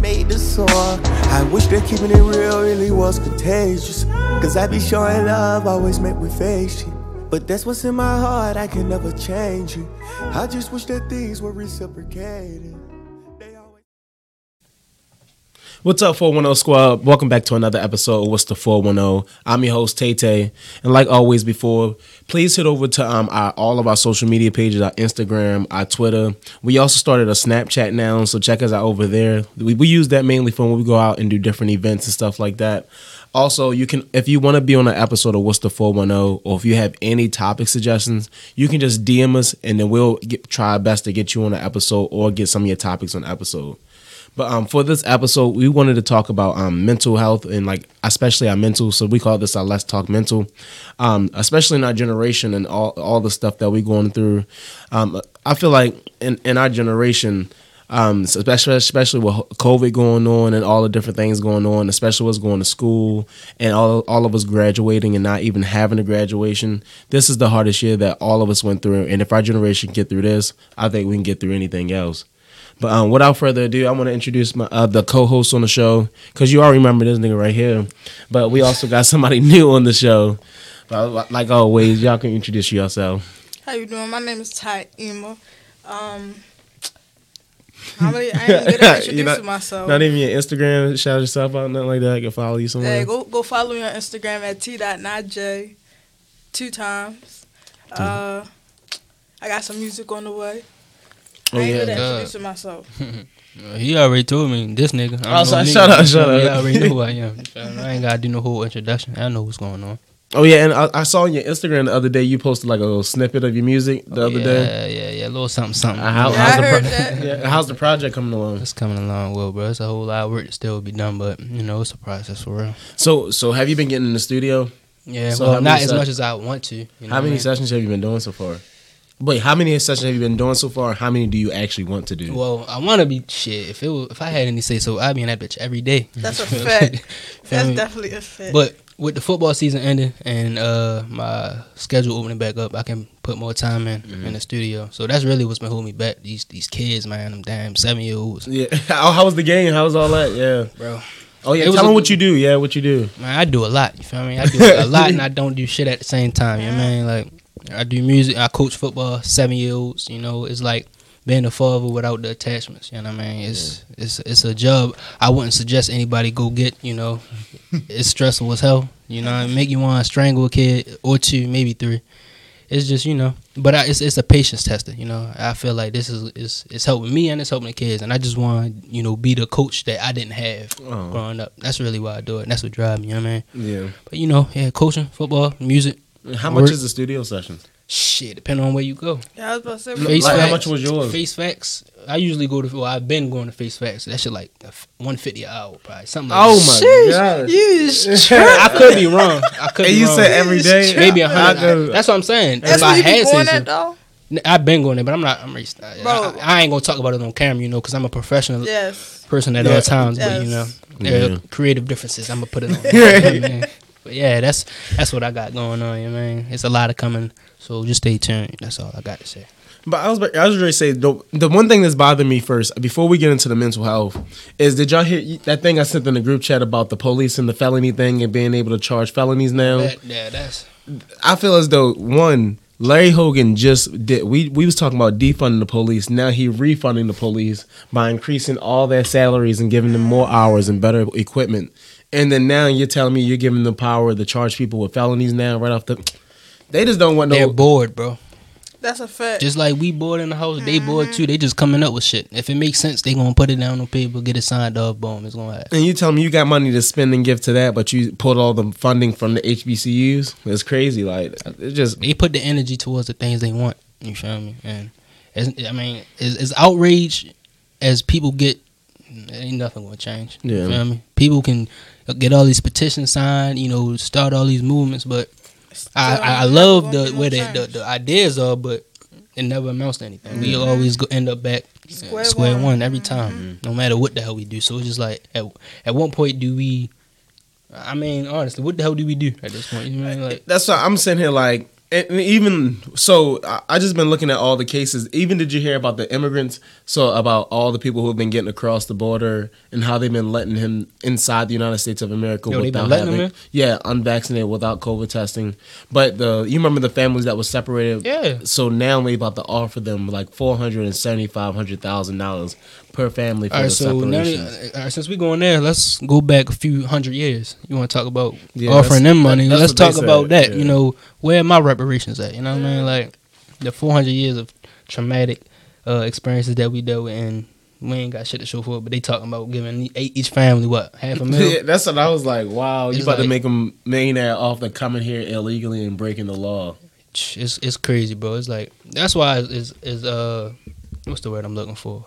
made the song. I wish that keeping it real really was contagious. Cause I be showing love, always make me face. But that's what's in my heart, I can never change it. I just wish that things were reciprocated. What's up, 410 Squad? Welcome back to another episode of What's the 410. I'm your host, Tay Tay. And like always before, please head over to um, our, all of our social media pages, our Instagram, our Twitter. We also started a Snapchat now, so check us out over there. We, we use that mainly for when we go out and do different events and stuff like that. Also, you can if you want to be on an episode of What's the 410 or if you have any topic suggestions, you can just DM us and then we'll get, try our best to get you on an episode or get some of your topics on episode. But um, for this episode, we wanted to talk about um, mental health and like especially our mental. So we call this our Let's Talk Mental, um, especially in our generation and all all the stuff that we're going through. Um, I feel like in in our generation, um, especially especially with COVID going on and all the different things going on, especially what's going to school and all all of us graduating and not even having a graduation. This is the hardest year that all of us went through. And if our generation get through this, I think we can get through anything else. But um, without further ado, I want to introduce my uh, the co-host on the show because you all remember this nigga right here. But we also got somebody new on the show. But like always, y'all can introduce yourself. How you doing? My name is Ty Ema. Um, many? I ain't good at You're introducing not- myself. Not even your Instagram, shout yourself out, nothing like that. I can follow you somewhere. Hey, go go follow me on Instagram at t.notj two times. Uh, I got some music on the way. Oh, I ain't yeah. good at God. introducing myself. He already told me this nigga. Oh, I'm so- no shut nigga. up, shut up. He already know who I am. I ain't gotta do no whole introduction. I know what's going on. Oh yeah, and I, I saw on your Instagram the other day you posted like a little snippet of your music the other yeah, day. Yeah, yeah, yeah, a little something, something. Uh, how- Yeah, how's I the heard pro- that. Yeah, how's the project coming along? It's coming along well, bro. It's a whole lot of work to still be done, but you know, it's a process for real. So so have you been getting in the studio? Yeah, So well, not as se- much as I want to. You know How what I many mean? sessions have you been doing so far? Wait, how many sessions have you been doing so far? How many do you actually want to do? Well, I want to be shit. If it was, if I had any say so, I'd be in that bitch every day. That's a fact. Feel That's me? definitely a fact. But with the football season ending and uh, my schedule opening back up, I can put more time in Mm-hmm. in the studio. So that's really what's been holding me back. These these kids, man, them damn seven year olds, yeah. How, how was the game? How was all that? Yeah. bro. Oh yeah. It was Tell a- them what you do. Yeah, what you do. Man, I do a lot. You feel me? I do a lot and I don't do shit at the same time. You know what I mean? Like I do music. I coach football. Seven year olds. You know, it's like being a father without the attachments. You know what I mean? It's it's it's a job I wouldn't suggest anybody go get. You know, it's stressful as hell. You know, it make you want to strangle a kid or two, maybe three. It's just you know, but I, it's it's a patience tester. You know, I feel like this is is it's helping me and it's helping the kids, and I just want to you know be the coach that I didn't have Oh. growing up. That's really why I do it. And that's what drives me. You know what I mean? Yeah. But you know, yeah, coaching, football, music, How much Work- is the studio session? shit, depending on where you go. yeah, I was about to say. Face Like, how much was yours? Face facts. I usually go to. Well, I've been going to face facts. That shit like one fifty an hour, probably something. Like that. Oh that. my Sheesh, god. you is I could be wrong. I could be. And be you wrong. said every day. maybe a hundred. That's what I'm saying. That's if where I you be had going said at though. so- I've been going there, but I'm not. I'm racist. I, Bro. I, I ain't gonna talk about it on camera, you know, because I'm a professional Yes. person at Yeah. all times. But you know, Yes. there Yeah. are creative differences. I'm gonna put it on. you know what I mean? But yeah, that's that's what I got going on. You know I mean, it's a lot of coming. So just stay tuned. That's all I got to say. But I was I was ready to say the the one thing that's bothering me first before we get into the mental health is did y'all hear that thing I sent in the group chat about the police and the felony thing and being able to charge felonies now? That, yeah, that's I feel as though one Larry Hogan just did. We we was talking about defunding the police. Now he refunding the police by increasing all their salaries and giving them more hours and better equipment. And then now you're telling me you're giving them power to charge people with felonies now right off the. They just don't want no. they're bored, bro. That's a fact. Just like we bored in the house, they bored mm-hmm. too. They just coming up with shit. If it makes sense, they gonna put it down on paper, get it signed off, boom, it's gonna happen. And you tell me you got money to spend and give to that, but you pulled all the funding from the HBCUs. It's crazy. Like it just They put the energy towards the things they want. You feel me? And it's, I mean, as, as outrage as people get, ain't nothing gonna change. Yeah. You feel me? People can get all these petitions signed, you know, start all these movements, but I, I, I love the where the, the, the ideas are, but it never amounts to anything. We always go, end up back Square square, one. one. every time, no matter what the hell we do. So it's just like, at at what point do we? I mean, honestly, what the hell do we do at this point? You know, what I mean? like that's why I'm sitting here like And even so, I, just been looking at all the cases. Even did you hear about the immigrants? So about all the people who have been getting across the border and how they've been letting him inside the United States of America Yo, without letting having, yeah, unvaccinated without COVID testing. But the you remember the families that were separated? Yeah. So now they about to offer them like four hundred and seventy five hundred thousand dollars per family for All right, the so now, all right, since we going there, let's go back a few hundred years. You want to talk about Yeah, offering them money? that- let's talk about that. yeah. You know, where are my reparations at? You know what I mean? Like the 400 years of traumatic uh, experiences that we dealt with, and we ain't got shit to show for it. But they talking about giving each family what half a Yeah, mil. that's what I was like. Wow, you It's about to make them millionaire off the coming here illegally and breaking the law. It's it's crazy, bro. It's like that's why it's, is uh what's the word I'm looking for?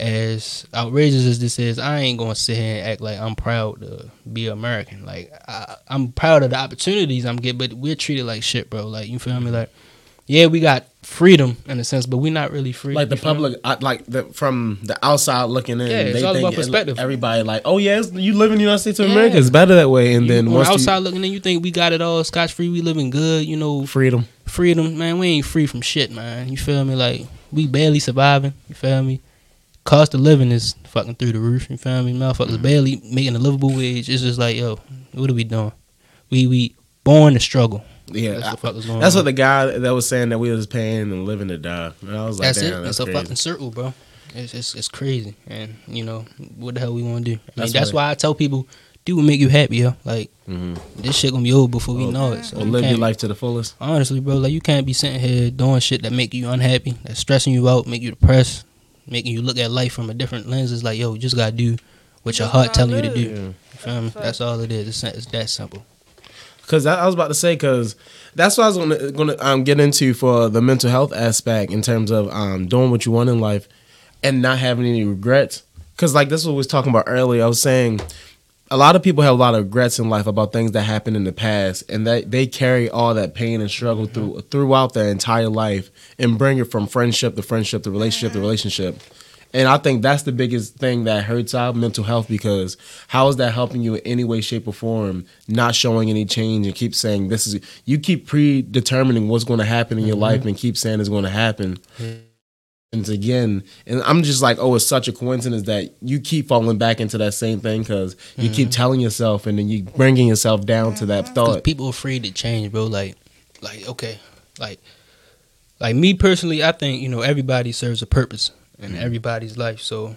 As outrageous as this is, I ain't gonna sit here and act like I'm proud to be American. Like I, I'm proud of the opportunities I'm getting, but we're treated like shit, bro. Like you feel me? Mm-hmm. Like yeah, we got freedom in a sense, but we're not really free. Like the you feel me? public, I, like the, from the outside looking in, Yeah, it's they all think about perspective. Everybody like, oh yeah, you live in the United States of Yeah. America, it's better that way. And You- then on once the you- outside looking in, you think we got it all scotch free, we living good, you know, freedom, freedom, man. We ain't free from shit, man. You feel me? Like we barely surviving. You feel me? Cost of living is fucking through the roof. You feel me? Motherfuckers Mm-hmm. barely making a livable wage. It's just like, yo, what are we doing? We we born to struggle. yeah, That's I- what fuck going that's what the guy that was saying that we was paying and living to die. And I was like, That's damn, it. that's It's a fucking circle, bro. It's, it's it's crazy, and you know what the hell we want to do. I mean, That's that's, why- I tell people, do what make you happy, yo. Like Mhm. this shit gonna be over before we Oh, know it. So Or you live your life to the fullest. Honestly, bro, like you can't be sitting here doing shit that make you unhappy, that's stressing you out, make you depressed, making you look at life from a different lens. It's like, yo, you just gotta do what your heart telling you to do. Yeah. You feel me? That's all it is. It's, it's that simple. Because I was about to say, because that's what I was gonna gonna um, get into for the mental health aspect in terms of um, doing what you want in life and not having any regrets. Because like this is what we was talking about earlier. I was saying a lot of people have a lot of regrets in life about things that happened in the past, and that they carry all that pain and struggle through mm-hmm. throughout their entire life and bring it from friendship to friendship to relationship to relationship. And I think that's the biggest thing that hurts our mental health because how is that helping you in any way, shape, or form? Not showing any change and keep saying this is you keep predetermining what's going to happen in your mm-hmm. life and keep saying it's going to happen. And it's again, and I'm just like, oh, it's such a coincidence that you keep falling back into that same thing because you keep mm-hmm. telling yourself and then you bringing yourself down to that Because thought. people afraid to change, bro. Like, like okay, like, like me personally, I think you know everybody serves a purpose in mm-hmm. everybody's life. So,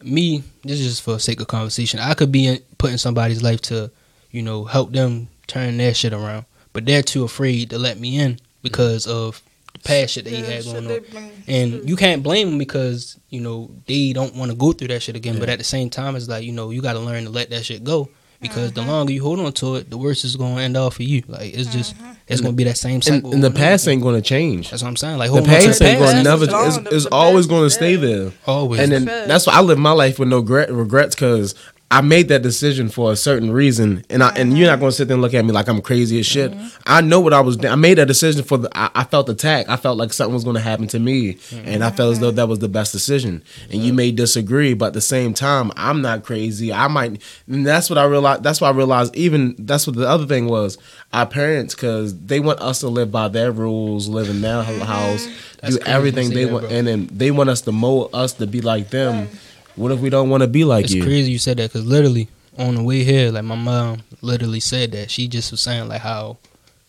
me, this is just for sake of conversation. I could be in, put in somebody's life to, you know, help them turn their shit around, but they're too afraid to let me in because of the past shit that he Yeah, had going on. been And you can't blame them because you know they don't want to go through that shit again. But at the same time, it's like you know you got to learn to let that shit go because the longer you hold on to it, the worse it's going to end off for you. Like it's just it's going to be that same And, cycle. and the past ain't going to change. That's what I'm saying. Like The holding on to past ain't going to never. It's, it's always going to stay there. there. always. and then that's why I live my life with no regret, regrets because I made that decision for a certain reason, and I and you're not going to sit there and look at me like I'm crazy as shit. Mm-hmm. I know what I was. Doing. I made that decision for the. I, I felt attacked. I felt like something was going to happen to me, mm-hmm. and I felt as though that was the best decision. And you mm-hmm. may disagree, but at the same time, I'm not crazy. I might. And that's what I realized. That's why I realized. Even that's what the other thing was. Our parents, because they want us to live by their rules, live in their house, That's do everything they that, want, bro. and then they want us to mold us to be like them. What if we don't want to be like it's you? It's crazy you said that because literally on the way here, like my mom literally said that she just was saying like how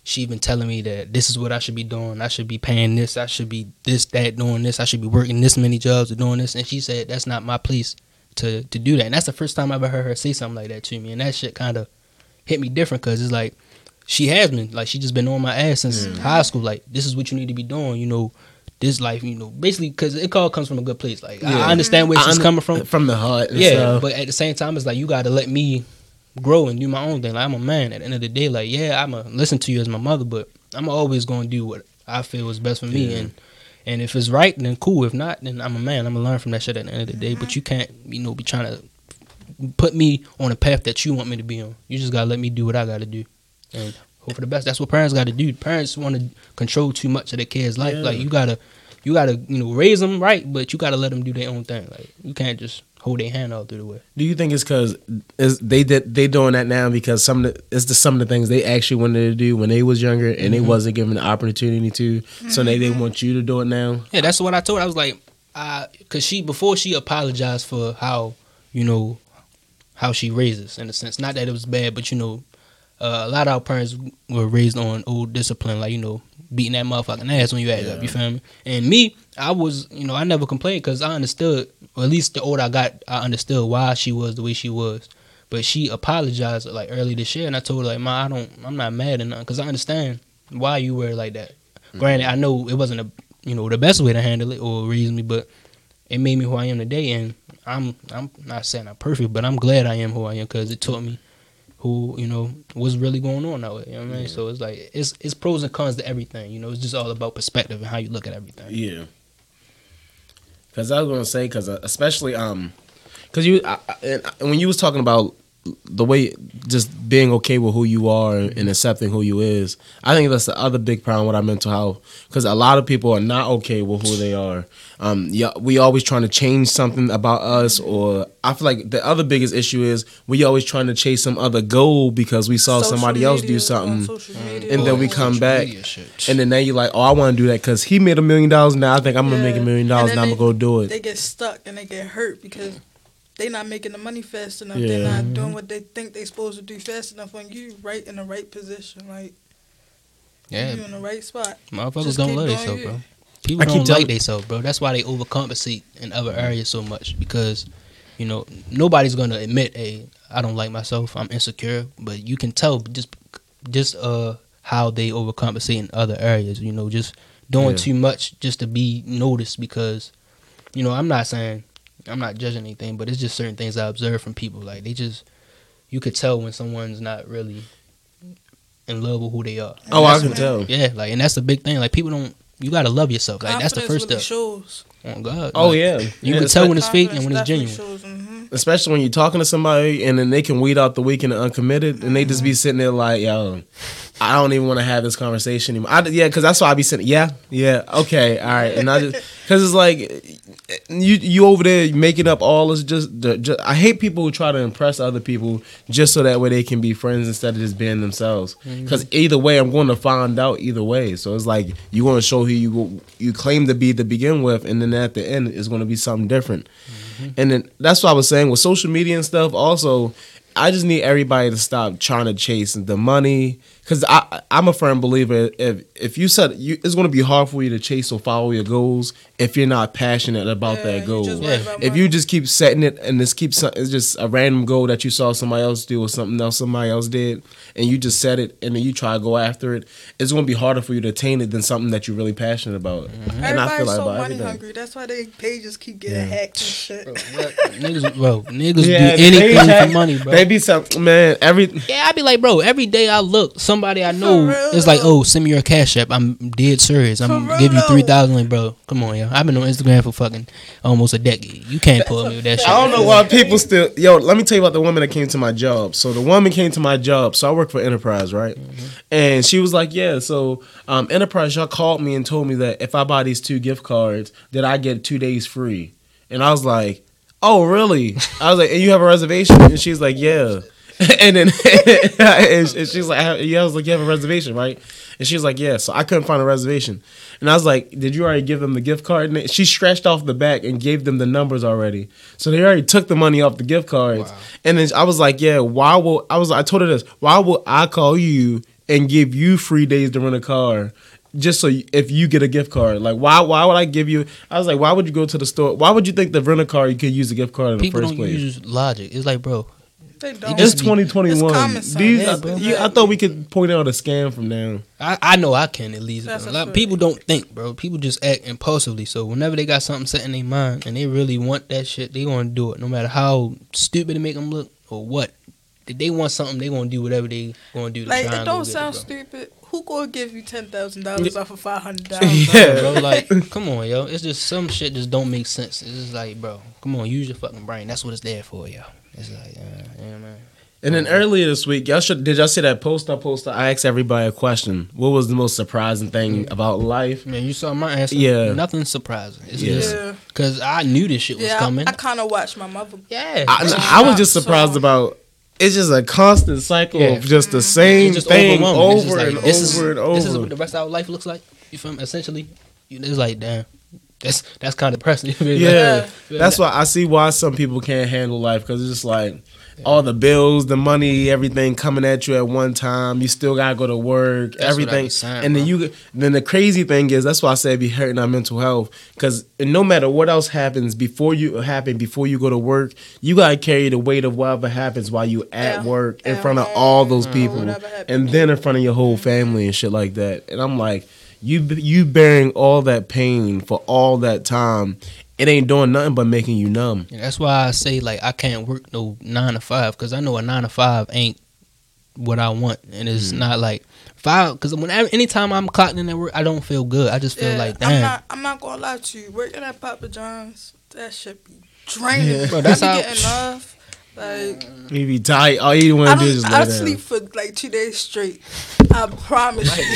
she been telling me that this is what I should be doing. I should be paying this. I should be this, that, doing this. I should be working this many jobs or doing this. And she said that's not my place to to do that. And that's the first time I ever heard her say something like that to me. And that shit kind of hit me different because it's like she has been like she just been on my ass since mm. high school. Like this is what you need to be doing. You know. This life, you know, basically, because it all comes from a good place. Like Yeah. I understand where I she's coming from, from the heart. Yeah, stuff. but at the same time, it's like you got to let me grow and do my own thing. Like I'm a man. At the end of the day, like yeah, I'm gonna listen to you as my mother, but I'm always gonna do what I feel is best for me. Yeah. And and if it's right, then cool. If not, then I'm a man. I'm gonna learn from that shit at the end of the day. But you can't, you know, be trying to put me on a path that you want me to be on. You just gotta let me do what I gotta do, and hope for the best. That's what parents gotta do. Parents want to control too much of their kids' life. Yeah. Like you gotta. You gotta, you know, raise them right, but you gotta let them do their own thing. Like you can't just hold their hand out through the way. Do you think it's because they did they doing that now because some of the, it's the some of the things they actually wanted to do when they was younger and Mm-hmm. they wasn't given the opportunity to, so they they want you to do it now. Yeah, that's what I told. her. I was like, uh, cause she before she apologized for how you know how she raises in a sense. Not that it was bad, but you know, uh, a lot of our parents were raised on old discipline, like you know, beating that motherfucking ass when you act up. You feel me? And me, I was, you know, I never complained because I understood, or at least the older I got, I understood why she was the way she was. But she apologized like early this year, and I told her like, "Ma, I don't, I'm not mad or nothing, because I understand why you were like that. Granted, I know it wasn't a, you know, the best way to handle it or reason me, but it made me who I am today, and I'm, I'm not saying I'm perfect, but I'm glad I am who I am because it taught me who, you know, what's really going on out here. You know what I mean? So it's like it's it's pros and cons to everything. You know, it's just all about perspective and how you look at everything. Yeah. Because I was gonna say, because especially um, because you I, I- and when you was talking about the way just being okay with who you are and accepting who you is, I think that's the other big problem with our mental health. Because a lot of people are not okay with who they are. Um, yeah, we always trying to change something about us, or I feel like the other biggest issue is we always trying to chase some other goal because we saw Social somebody else do something. social and then we come back, and then now you're like, oh, I want to do that because he made a million dollars. Now I think I'm gonna make a million And dollars. then Now I'm gonna go do it. They get stuck and they get hurt because they not making the money fast enough. Yeah. They're not doing what they think they supposed to do fast enough. When you right in the right position, like Yeah, you in the right spot. motherfuckers Just don't love doing themselves, bro. People I don't telling- like themselves, bro. That's why they overcompensate in other areas so much because, you know, nobody's gonna admit, hey, I don't like myself. I'm insecure, but you can tell just just uh how they overcompensate in other areas. You know, just doing Yeah. too much just to be noticed because, you know, I'm not saying I'm not judging anything, but it's just certain things I observe from people. Like they just, you could tell when someone's not really in love with who they are. Oh, I can what- tell. yeah, like, and that's the big thing. Like, people don't. You gotta love yourself. Like, that's the Confidence first really step. Shows. Oh God. Oh Like, yeah, You Yeah, can tell when it's fake and when it's genuine. definitely Shows, mhm. Especially when you're talking to somebody and then they can weed out the weak and the uncommitted, and they just be sitting there like, "Yo, I don't even want to have this conversation anymore." I, yeah, because that's why I be sitting. Yeah, yeah, okay, all right, and I just because it's like you you over there making up all this just, just. I hate people who try to impress other people just so that way they can be friends instead of just being themselves. Because either way, I'm going to find out either way. So it's like you want to show who you you claim to be to begin with, and then at the end it's going to be something different. Mm-hmm. And then that's what I was saying with social media and stuff. Also, I just need everybody to stop trying to chase the money because I I'm a firm believer if if you said you, it's going to be hard for you to chase or follow your goals if you're not passionate about Yeah, that goal. just Yeah. about If you just keep setting it and this keeps it's just a random goal that you saw somebody else do or something else somebody else did and you just set it and then you try to go after it, it's going to be harder for you to attain it than something that you're really passionate about. Mm-hmm. And I Everybody's feel like so money everything. hungry. That's why they pages keep getting Yeah. hacked and shit. niggas, bro, niggas Yeah, do anything for money, bro. They be some man every Yeah, I be like, bro, every day I look, somebody I know is like, oh, send me your cash app. I'm dead serious. I'm For give you three thousand. Like, bro, come on, yo. I've been on Instagram for fucking almost a decade. You can't pull me with that shit. I don't know why people still. Yo, let me tell you about the woman that came to my job. So the woman came to my job. So I work for Enterprise, right? And she was like, "Yeah." So um, Enterprise, y'all called me and told me that if I buy these two gift cards, that I get two days free. And I was like, "Oh, really?" I was like, "And you have a reservation?" And she's like, "Yeah." and then and she's like, "Yeah." I was like, "You have a reservation, right?" And she was like, "Yeah." So I couldn't find a reservation. And I was like, "Did you already give them the gift card?" And she scratched off the back and gave them the numbers already. So they already took the money off the gift cards. And then I was like, "Yeah, why will I was I told her this? Why will I call you and give you free days to rent a car?" Just so you, if you get a gift card, like why why would I give you? I was like, why would you go to the store? Why would you think the rent a car you could use a gift card in People the first don't place? use logic. It's like, bro, They don't. It's 2021. It's. These, Yeah, I, you- I thought we could point out a scam from now. I, I know I can at least. That's a a lot people don't think, bro. People just act impulsively. So whenever they got something set in their mind and they really want that shit, they gonna do it, no matter how stupid it make them look or what. If they want something, they gonna do whatever they gonna do. Like it don't sound bro. stupid. Who gonna give you ten thousand dollars off of five hundred dollars? Yeah. bro. Like, come on, yo. It's just some shit just don't make sense. It's just like, bro, come on, use your fucking brain. That's what it's there for, yo. It's like, uh, yeah, man. And then earlier this week, y'all should did y'all see that post I posted? I asked everybody a question. What was the most surprising thing about life? Man, you saw my answer. Yeah. Nothing surprising. It's Yeah. just because I knew this shit was yeah. coming. I, I kind of watched my mother. yeah. I, I was just surprised So- about. It's just a constant cycle Yeah. of just the same just thing overwhelming. It's over like, and this over is, and over. This is what the rest of our life looks like. You feel me? Essentially, you- it's like damn. That's that's kind of depressing. You feel yeah, that's why I see why some people can't handle life because it's just like all the bills, the money, everything coming at you at one time. You still gotta go to work, That's what I everything, saying, and then bro. you. Then the crazy thing is that's why I say it be hurting our mental health because no matter what else happens before you happen before you go to work, you gotta carry the weight of whatever happens while you at At- work in at front of all those mm-hmm. people, whatever happens. and then in front of your whole family and shit like that. And I'm like, you you bearing all that pain for all that time. It ain't doing nothing but making you numb. Yeah, that's why I say like I can't work no nine to five because I know a nine to five ain't what I want, and it's Mm-hmm. not like five. Because when anytime I'm clocking in at work, I don't feel good. I just feel Yeah, like I'm damn. not. I'm not gonna lie to you. Working at Papa John's, that should be draining. Bro, that's you how- get enough. Like You be tight. All you I want to do is don't. lay I down. sleep for like two days straight. I promise you.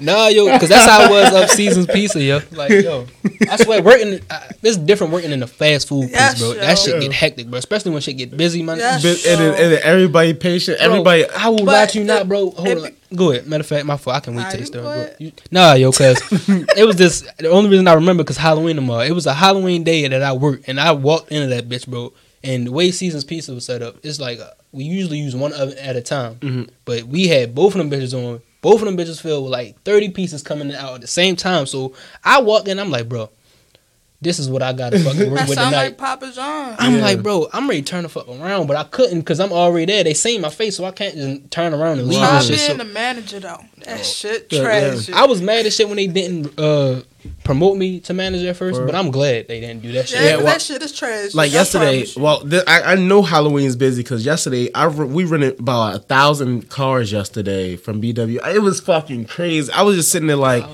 No, yo, because that's how it was up seasons pizza, yo. Like, yo, I swear, working, uh, it's different working in the fast food place, Yes, bro. yo. That shit Yeah. get hectic, bro. Especially when shit get busy, man. Yes. But- and, then, and then everybody patient. Bro, Everybody. I will lie to you not, bro. Hold it- on. Go ahead. Matter of fact, my fault. I can wait Nah, till you you start. go Bro. ahead. You- Nah, yo, cause it was this. The only reason I remember because Halloween tomorrow. It was a Halloween day that I worked, and I walked into that bitch, bro. And the way Seasons Pizza was set up, it's like uh, we usually use one oven at a time, Mhm. but we had both of them bitches on. Both of them bitches filled with like thirty pieces coming out at the same time. So I walk in, I'm like, bro, this is what I got to fucking work That with sound tonight. like Papa John. I'm Yeah. like, bro, I'm ready to turn the fuck around, but I couldn't because I'm already there. They seen my face, so I can't just turn around and leave Try and shit. being So the manager though. That shit Yeah, trash. I was mad as shit when they didn't uh, promote me to manager at first, Word. but I'm glad they didn't do that shit. Yeah, Yeah, 'cause well- that shit is trash. like I yesterday, well, th- I, I know Halloween's busy because yesterday I re- we rented about a thousand cars yesterday from BW. It was fucking crazy. I was just sitting there like,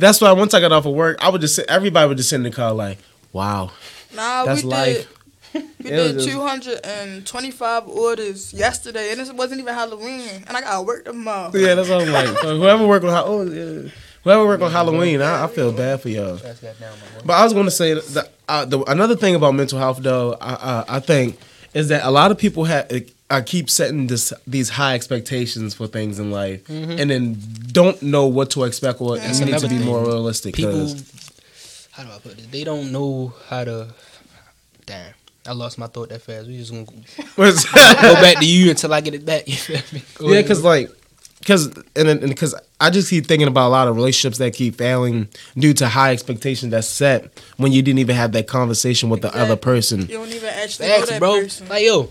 that's why once I got off of work, I would just sit, everybody would just sit in the car like, wow, Nah, that's we life. did. We did 225 orders yesterday, and it wasn't even Halloween, and I gotta work tomorrow. Yeah, that's what I'm like. So whoever work on, Ha- oh, yeah. whoever work on Halloween, I, I feel bad for y'all. But I was going to say that uh, the, another thing about mental health, though, I, uh, I think, is that a lot of people have. Eh, I keep setting this these high expectations for things in life, mm-hmm. and then don't know what to expect or That's need to be thing. more realistic. People, how do I put it? They don't know how to. Damn, I lost my thought that fast. We just gonna go back to you until I get it back. You feel me? Go yeah, because like, because and because I just keep thinking about a lot of relationships that keep failing due to high expectations that's set when you didn't even have that conversation with the other person. You don't even actually know Facts, that bro. person. Like yo,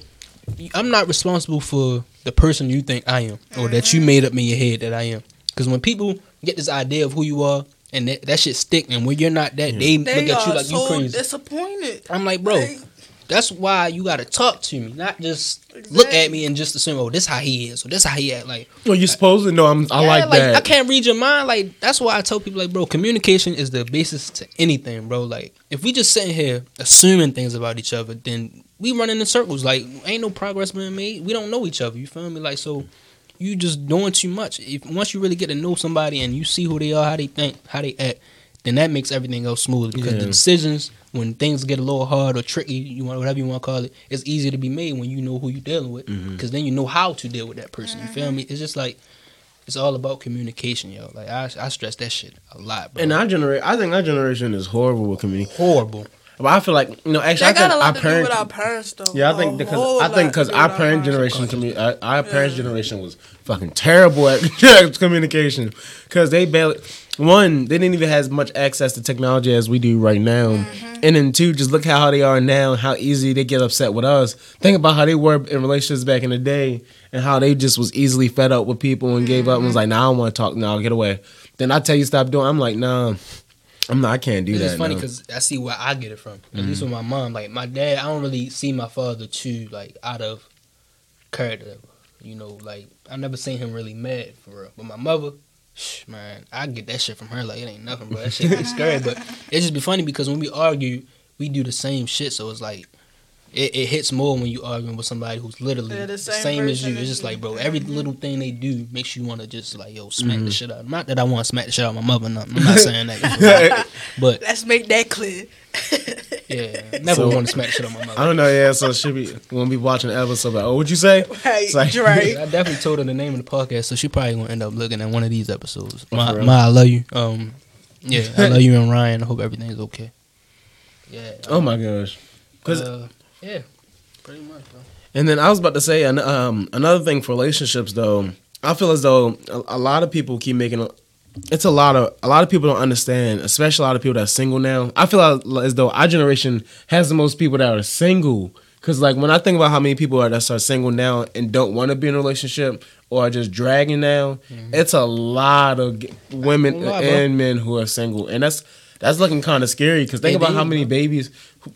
I'm not responsible for the person you think I am, or that Mm-hmm. you made up in your head that I am. Because when people get this idea of who you are, and that, that shit stick, and when you're not that, they, they look at you are like so you crazy. disappointed. I'm like, bro, Like, that's why you gotta talk to me, not just look at me and just assume, oh, this is how he is, or this how he act. Like, Well, you're supposed to know I'm, I yeah, like that. I can't read your mind. Like, that's why I tell people, like, bro, communication is the basis to anything, bro. Like, if we just sitting here assuming things about each other, then we running in circles. Like, ain't no progress being made. We don't know each other. You feel me? Like, so you just doing too much. If once you really get to know somebody and you see who they are, how they think, how they act, then that makes everything else smooth. Because Yeah. the decisions, when things get a little hard or tricky, you want whatever you want to call it, it's easier to be made when you know who you're dealing with. Mm-hmm. Because then you know how to deal with that person. You feel me? It's just like it's all about communication, yo. Like I, I stress that shit a lot, bro. and our generation, I think our generation is horrible with communication. horrible. But I feel like you know, actually, That I think a our lot to parents. our parents, though. Yeah, I A think because I think because our parent parents. generation, commu- our, our parents generation was fucking terrible at communication because they barely one they didn't even have as much access to technology as we do right now, Mm-hmm. and then two just look how they are now, how easy they get upset with us. Think about how they were in relationships back in the day, and how they just was easily fed up with people and gave up and was Mm-hmm. like, "Nah, I don't want to talk. Nah, get away." Then I tell you stop doing. I'm like, "Nah." I'm not. I can't do It's that. It's funny no. because I see where I get it from. At Mm-hmm. least with my mom, like my dad, I don't really see my father too like out of character. You know, like I never seen him really mad for real. But my mother, shh, man, I get that shit from her. Like it ain't nothing, bro. That shit be scary. But it just be funny because when we argue, we do the same shit. So it's like it, it hits more when you arguing with somebody who's literally Yeah, the the same same, as you. It's just like, bro, every little thing they do makes you want to just like, yo, smack Mm-hmm. the shit out. Not that I want to smack the shit out of my mother. No, I'm not saying that. but Let's make that clear. yeah, never So- want to smack shit on my my I don't know. Yeah, so she be when we watching the episode. Like, oh, what'd you say? right, like- right. I definitely told her the name of the podcast, so she probably gonna end up looking at one of these episodes. Oh, My, for my, I love you. Um, yeah, I love you and Ryan. I hope everything's okay. Yeah. Oh my gosh. Cause uh, yeah, pretty much. Bro. And then I was about to say um, another thing for relationships though. I feel as though a, a lot of people keep making. It's a lot of a lot of people don't understand, especially a lot of people that are single now. I feel as- as though our generation has the most people that are single. Cause like when I think about how many people are that are single now and don't want to be in a relationship or are just dragging now, it's a lot of women bro. and men who are single, and that's that's looking kind of scary. Cause think about how many babies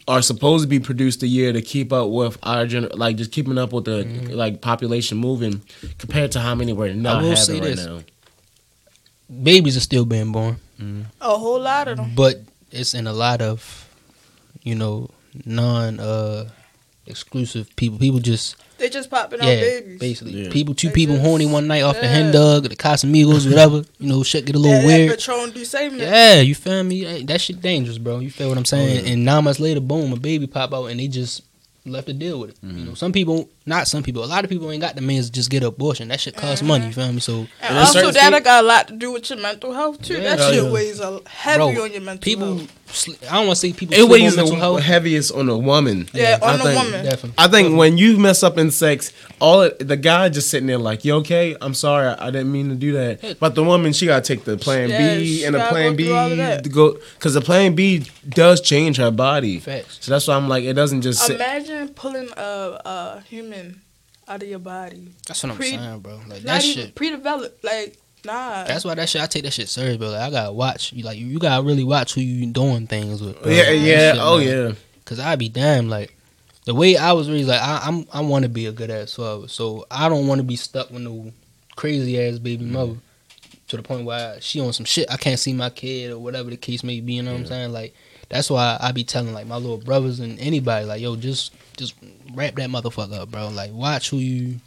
are supposed to be produced a year to keep up with our gener- like just keeping up with the like population moving compared to how many we're not having right this. now. Babies are still being born, A whole lot of them. but it's in a lot of, you know, non uh exclusive people. People just They just popping out babies. basically Yeah. people two They people just- horny one night off the yeah. hen dog, the Casamigos, whatever. You know, shit get a little That- weird. That Patron do same Yeah, you feel me? Hey, That shit dangerous, bro. You feel what I'm saying? Oh, yeah. And nine months later, boom, a baby pop out, and they just left to deal with it. Mm-hmm. You know, some people, not some people, a lot of people ain't got the means to just get an abortion. That shit costs money. You mm-hmm. feel me? So, And And also, that state- got a lot to do with your mental health too. Yeah. that Oh, shit yeah. weighs a heavy bro, on your mental people, health. sl- I don't want to say people. It sleep weighs on mental the health. heaviest on a woman. Yeah, I on a think- woman. Definitely. I think when you mess up in sex, all it, the guy just sitting there like, "You okay? I'm sorry, I, I didn't mean to do that." But the woman, she gotta take the plan Yeah, B and the plan go B through all of that. to go because the plan B does change her body. Facts. So that's why I'm like, it doesn't just sit. Imagine pulling a, a human out of your body. That's what I'm saying, bro. Like Not that even shit. pre-developed. Like nah. That's why that shit. I take that shit serious, bro. Like I gotta watch. You like you gotta really watch who you doing things with. bro. yeah, That yeah, shit, oh man. yeah. Cause I'd be damn like the way I was raised. Like I, I'm, I want to be a good ass father. So I don't want to be stuck with no crazy ass baby mm-hmm. mother to the point where she on some shit. I can't see my kid or whatever the case may be. You know what I'm saying? Like that's why I be telling like my little brothers and anybody like yo just just wrap that motherfucker up, bro. Like watch who you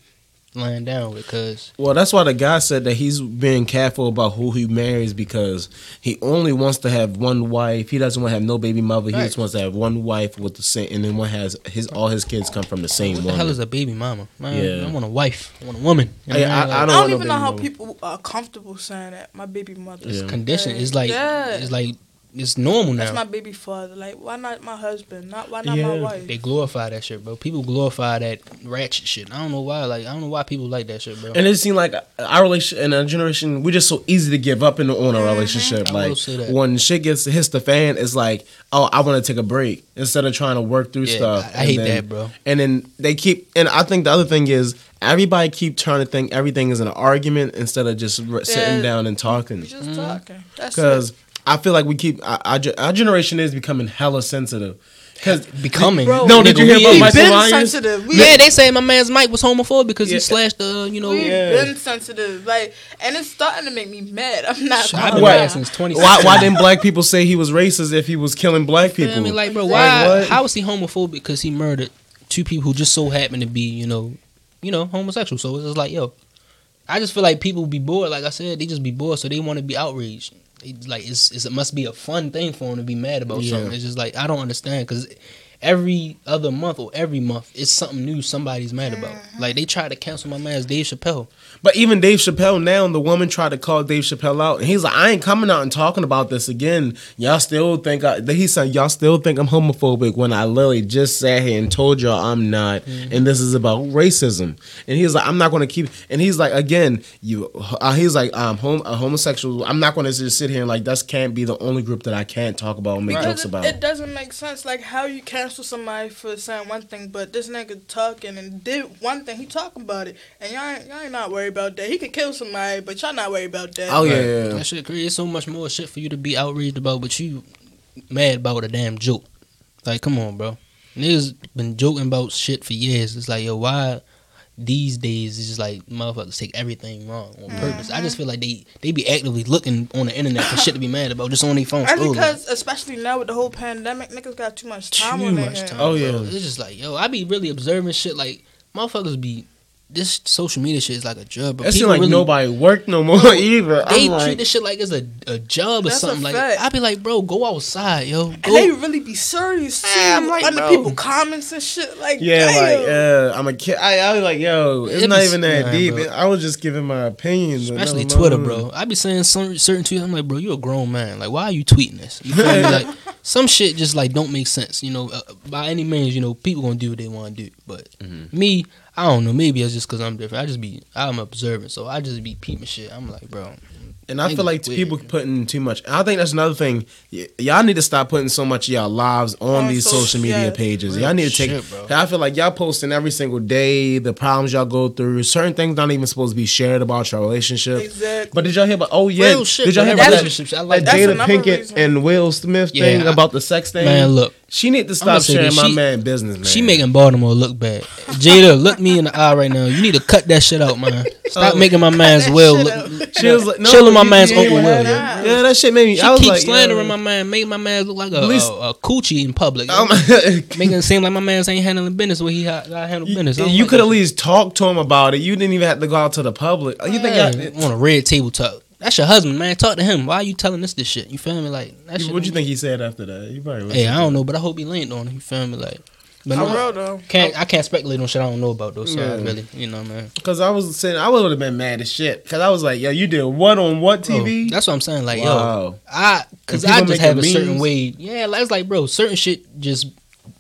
lying down with, cause Well, that's why the guy said that he's being careful about who he marries because he only wants to have one wife. He doesn't want to have no baby mother. He Right. just wants to have one wife with the same, and then one has his all his kids come from the same what the woman. hell is a baby mama? Man, Yeah. I want a wife. I want a woman. You know I- what I- mean? I I don't don't, even know how mother. people are comfortable saying that. My baby mother. Yeah. condition. It's like Yeah. it's like it's normal now. That's my baby father. Like, why not my husband? Not why not Yeah. my wife? They glorify that shit, bro. People glorify that ratchet shit. I don't know why. Like I don't know why people like that shit, bro. And it seemed like our relation in our generation, we're just so easy to give up in on a relationship. I will Like say that. when shit gets hits the fan, it's like, oh, I want to take a break instead of trying to work through Yeah, stuff. I, I hate then- that, bro. And then they keep, and I think the other thing is everybody keep trying to think everything is an argument instead of just r- sitting down and talking. Just Mm-hmm. talking. That's Because it. I feel like we keep our, our, generation is becoming hella sensitive. Because Becoming. Bro, No, did you hear we about We. Michael been Myers? sensitive. We, Yeah, they say my man's Mike was homophobic because Yeah. he slashed the, you know. we Yeah. been sensitive. Like, and it's starting to make me mad. I'm not. I've gonna been What? mad since 20. why, why didn't black people say he was racist if he was killing black people? I mean, like, bro, why? what? how was he homophobic? Because he murdered two people who just so happened to be, you know, you know, homosexual. So it's just like, yo, I just feel like people be bored. Like I said, they just be bored, so they want to be outraged. They, like it's, it's it must be a fun thing for him to be mad about Yeah. something. It's just like I don't understand because every other month or every month it's something new somebody's mad about. Mm-hmm. Like they tried to cancel my man's Dave Chappelle. But even Dave Chappelle now, the woman tried to call Dave Chappelle out, and he's like, "I ain't coming out and talking about this again. Y'all still think I?" He said, "Y'all still think I'm homophobic when I literally just sat here and told y'all I'm not, and this is about racism." And he's like, "I'm not going to keep." And he's like, "Again, you." Uh, he's like, "I'm hom- a homosexual. I'm not going to just sit here and like that can't be the only group that I can't talk about and make Because jokes it, about." it doesn't make sense. Like how you cancel somebody for saying one thing, but this nigga talking and did one thing. He talking about it, and y'all ain't, y'all ain't not worried about that. He could kill somebody, but y'all not worry about that. Oh, yeah, yeah. That shit crazy. It's so much more shit for you to be outraged about, but you mad about a damn joke. Like, come on, bro. Niggas been joking about shit for years. It's like, yo, why? these days it's just like motherfuckers take everything wrong on mm-hmm. purpose. I just feel like they they be actively looking on the internet for shit to be mad about just on their phone. That's scrolling. because, especially now with the whole pandemic, niggas got too much time too on their much hands. time. Oh, bro. yeah. it's just like yo, I be really observing shit like motherfuckers be. This social media shit is like a job. but It seems people like really, nobody work no more No, either. They I'm like, treat this shit like it's a, a job or something. Like fact. I be like, bro, go outside, yo. And Go. they really be serious too. Yeah, I'm like, under bro. people comments and shit. Like, Yeah, damn. like uh, I'm a kid. I, I was like, yo, it's It not be- even that nah, deep. bro. I was just giving my opinion, Especially Twitter, bro. I be saying some certain tweets. I'm like, bro, you a grown man. Like, why are you tweeting this? You feel me? Like, some shit just like don't make sense. You know, uh, by any means, you know, people gonna do what they want to do. But Mm-hmm. me, I don't know. Maybe it's just because I'm different. I just be, I'm observant, so I just be peeping shit. I'm like, bro, And I feel like weird. people putting too much. I think that's another thing. Y- y'all need to stop putting so much of y'all lives on, On these social- social media yeah. pages. Real Y'all need to take. shit, bro. I feel like y'all posting every single day the problems y'all go through. Certain things not even supposed to be shared about your relationship. Exactly. But did y'all hear about? Oh yeah, real shit. did y'all bro. hear about that? relationships? I like That That's Jada another Pinkett reason. and Will Smith Yeah, thing I- about the sex thing. Man, look, she need to stop say sharing this. my She- man business, man. she making Baltimore look bad. Jada, look me in the eye right now. You need to cut that shit out, man. Stop Oh. making my man's that Will shit look. She was like, no, chilling my man's you ain't Uncle had Will. Yeah. Yeah, that shit made me. She I was keeps like, slandering yo. my man, making my man look like a, least- a, a coochie in public. Um, making it seem like my man's ain't handling business where he got handle business. You, you like could that at least talk to him about it. You didn't even have to go out to the public. You think Yeah, y'all, on a red table talk? That's your husband, man. Talk to him. Why are you telling us this shit? You feel me? Like that shit. what do you think he said after that? You probably Hey, I don't know, but I hope he leaned on it. You feel me? Like, but For no, real though. can't I can't speculate on shit I don't know about though. So Yeah. really, you know, man. Because I was saying I would have been mad as shit. Because I was like, yo, you did what on what Bro, TV? that's what I'm saying. Like, yo. I because I just have a making certain way. Yeah, like, it's like, bro, certain shit just